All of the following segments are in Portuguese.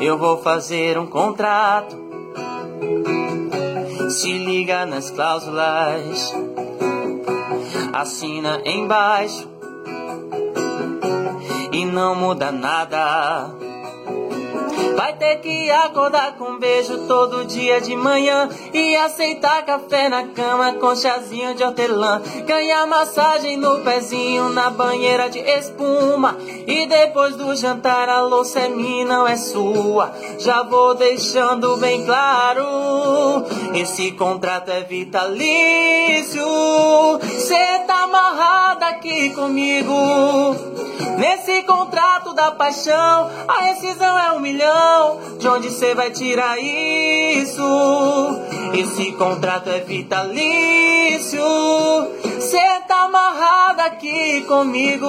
Eu vou fazer um contrato. Se liga nas cláusulas, assina embaixo e não muda nada. Vai ter que acordar com um beijo todo dia de manhã e aceitar café na cama com chazinho de hortelã. Ganhar massagem no pezinho na banheira de espuma. E depois do jantar a louça é minha, não é sua. Já vou deixando bem claro: esse contrato é vitalício. Cê tá amarrado aqui comigo. Nesse contrato da paixão, a rescisão é um milhão. De onde cê vai tirar isso? Esse contrato é vitalício. Cê tá amarrado aqui comigo.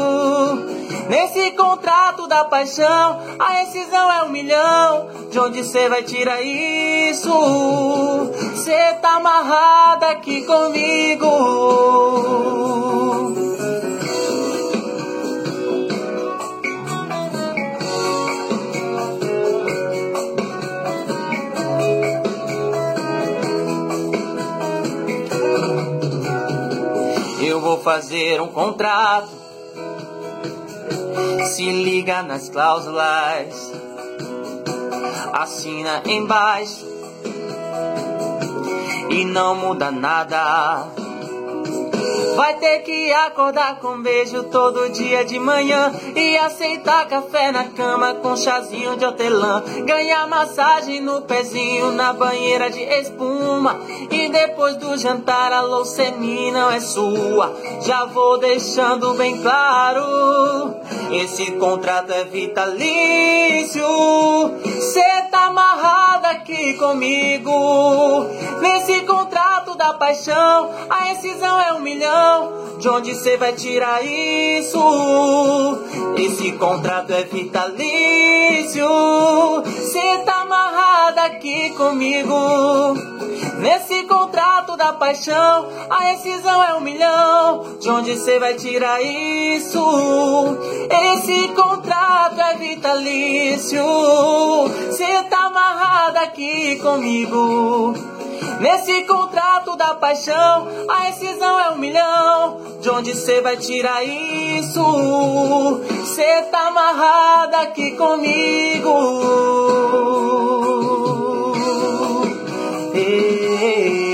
Nesse contrato da paixão, a rescisão é um milhão. De onde cê vai tirar isso? Cê tá amarrado aqui comigo. Vou fazer um contrato. Se liga nas cláusulas, assina embaixo e não muda nada. Vai ter que acordar com beijo todo dia de manhã e aceitar café na cama com chazinho de hortelã. Ganhar massagem no pezinho na banheira de espuma. E depois do jantar a louça minha, não é sua. Já vou deixando bem claro: esse contrato é vitalício. Cê tá amarrado aqui comigo. Nesse contrato da paixão, a rescisão é um milhão. De onde cê vai tirar isso? Esse contrato é vitalício. Cê tá amarrado aqui comigo. Nesse contrato da paixão, a rescisão é um milhão. De onde cê vai tirar isso? Esse contrato é vitalício. Cê tá amarrado aqui comigo. Nesse contrato da paixão, a rescisão é um milhão. De onde cê vai tirar isso? Cê tá amarrada aqui comigo. Ei, ei, ei.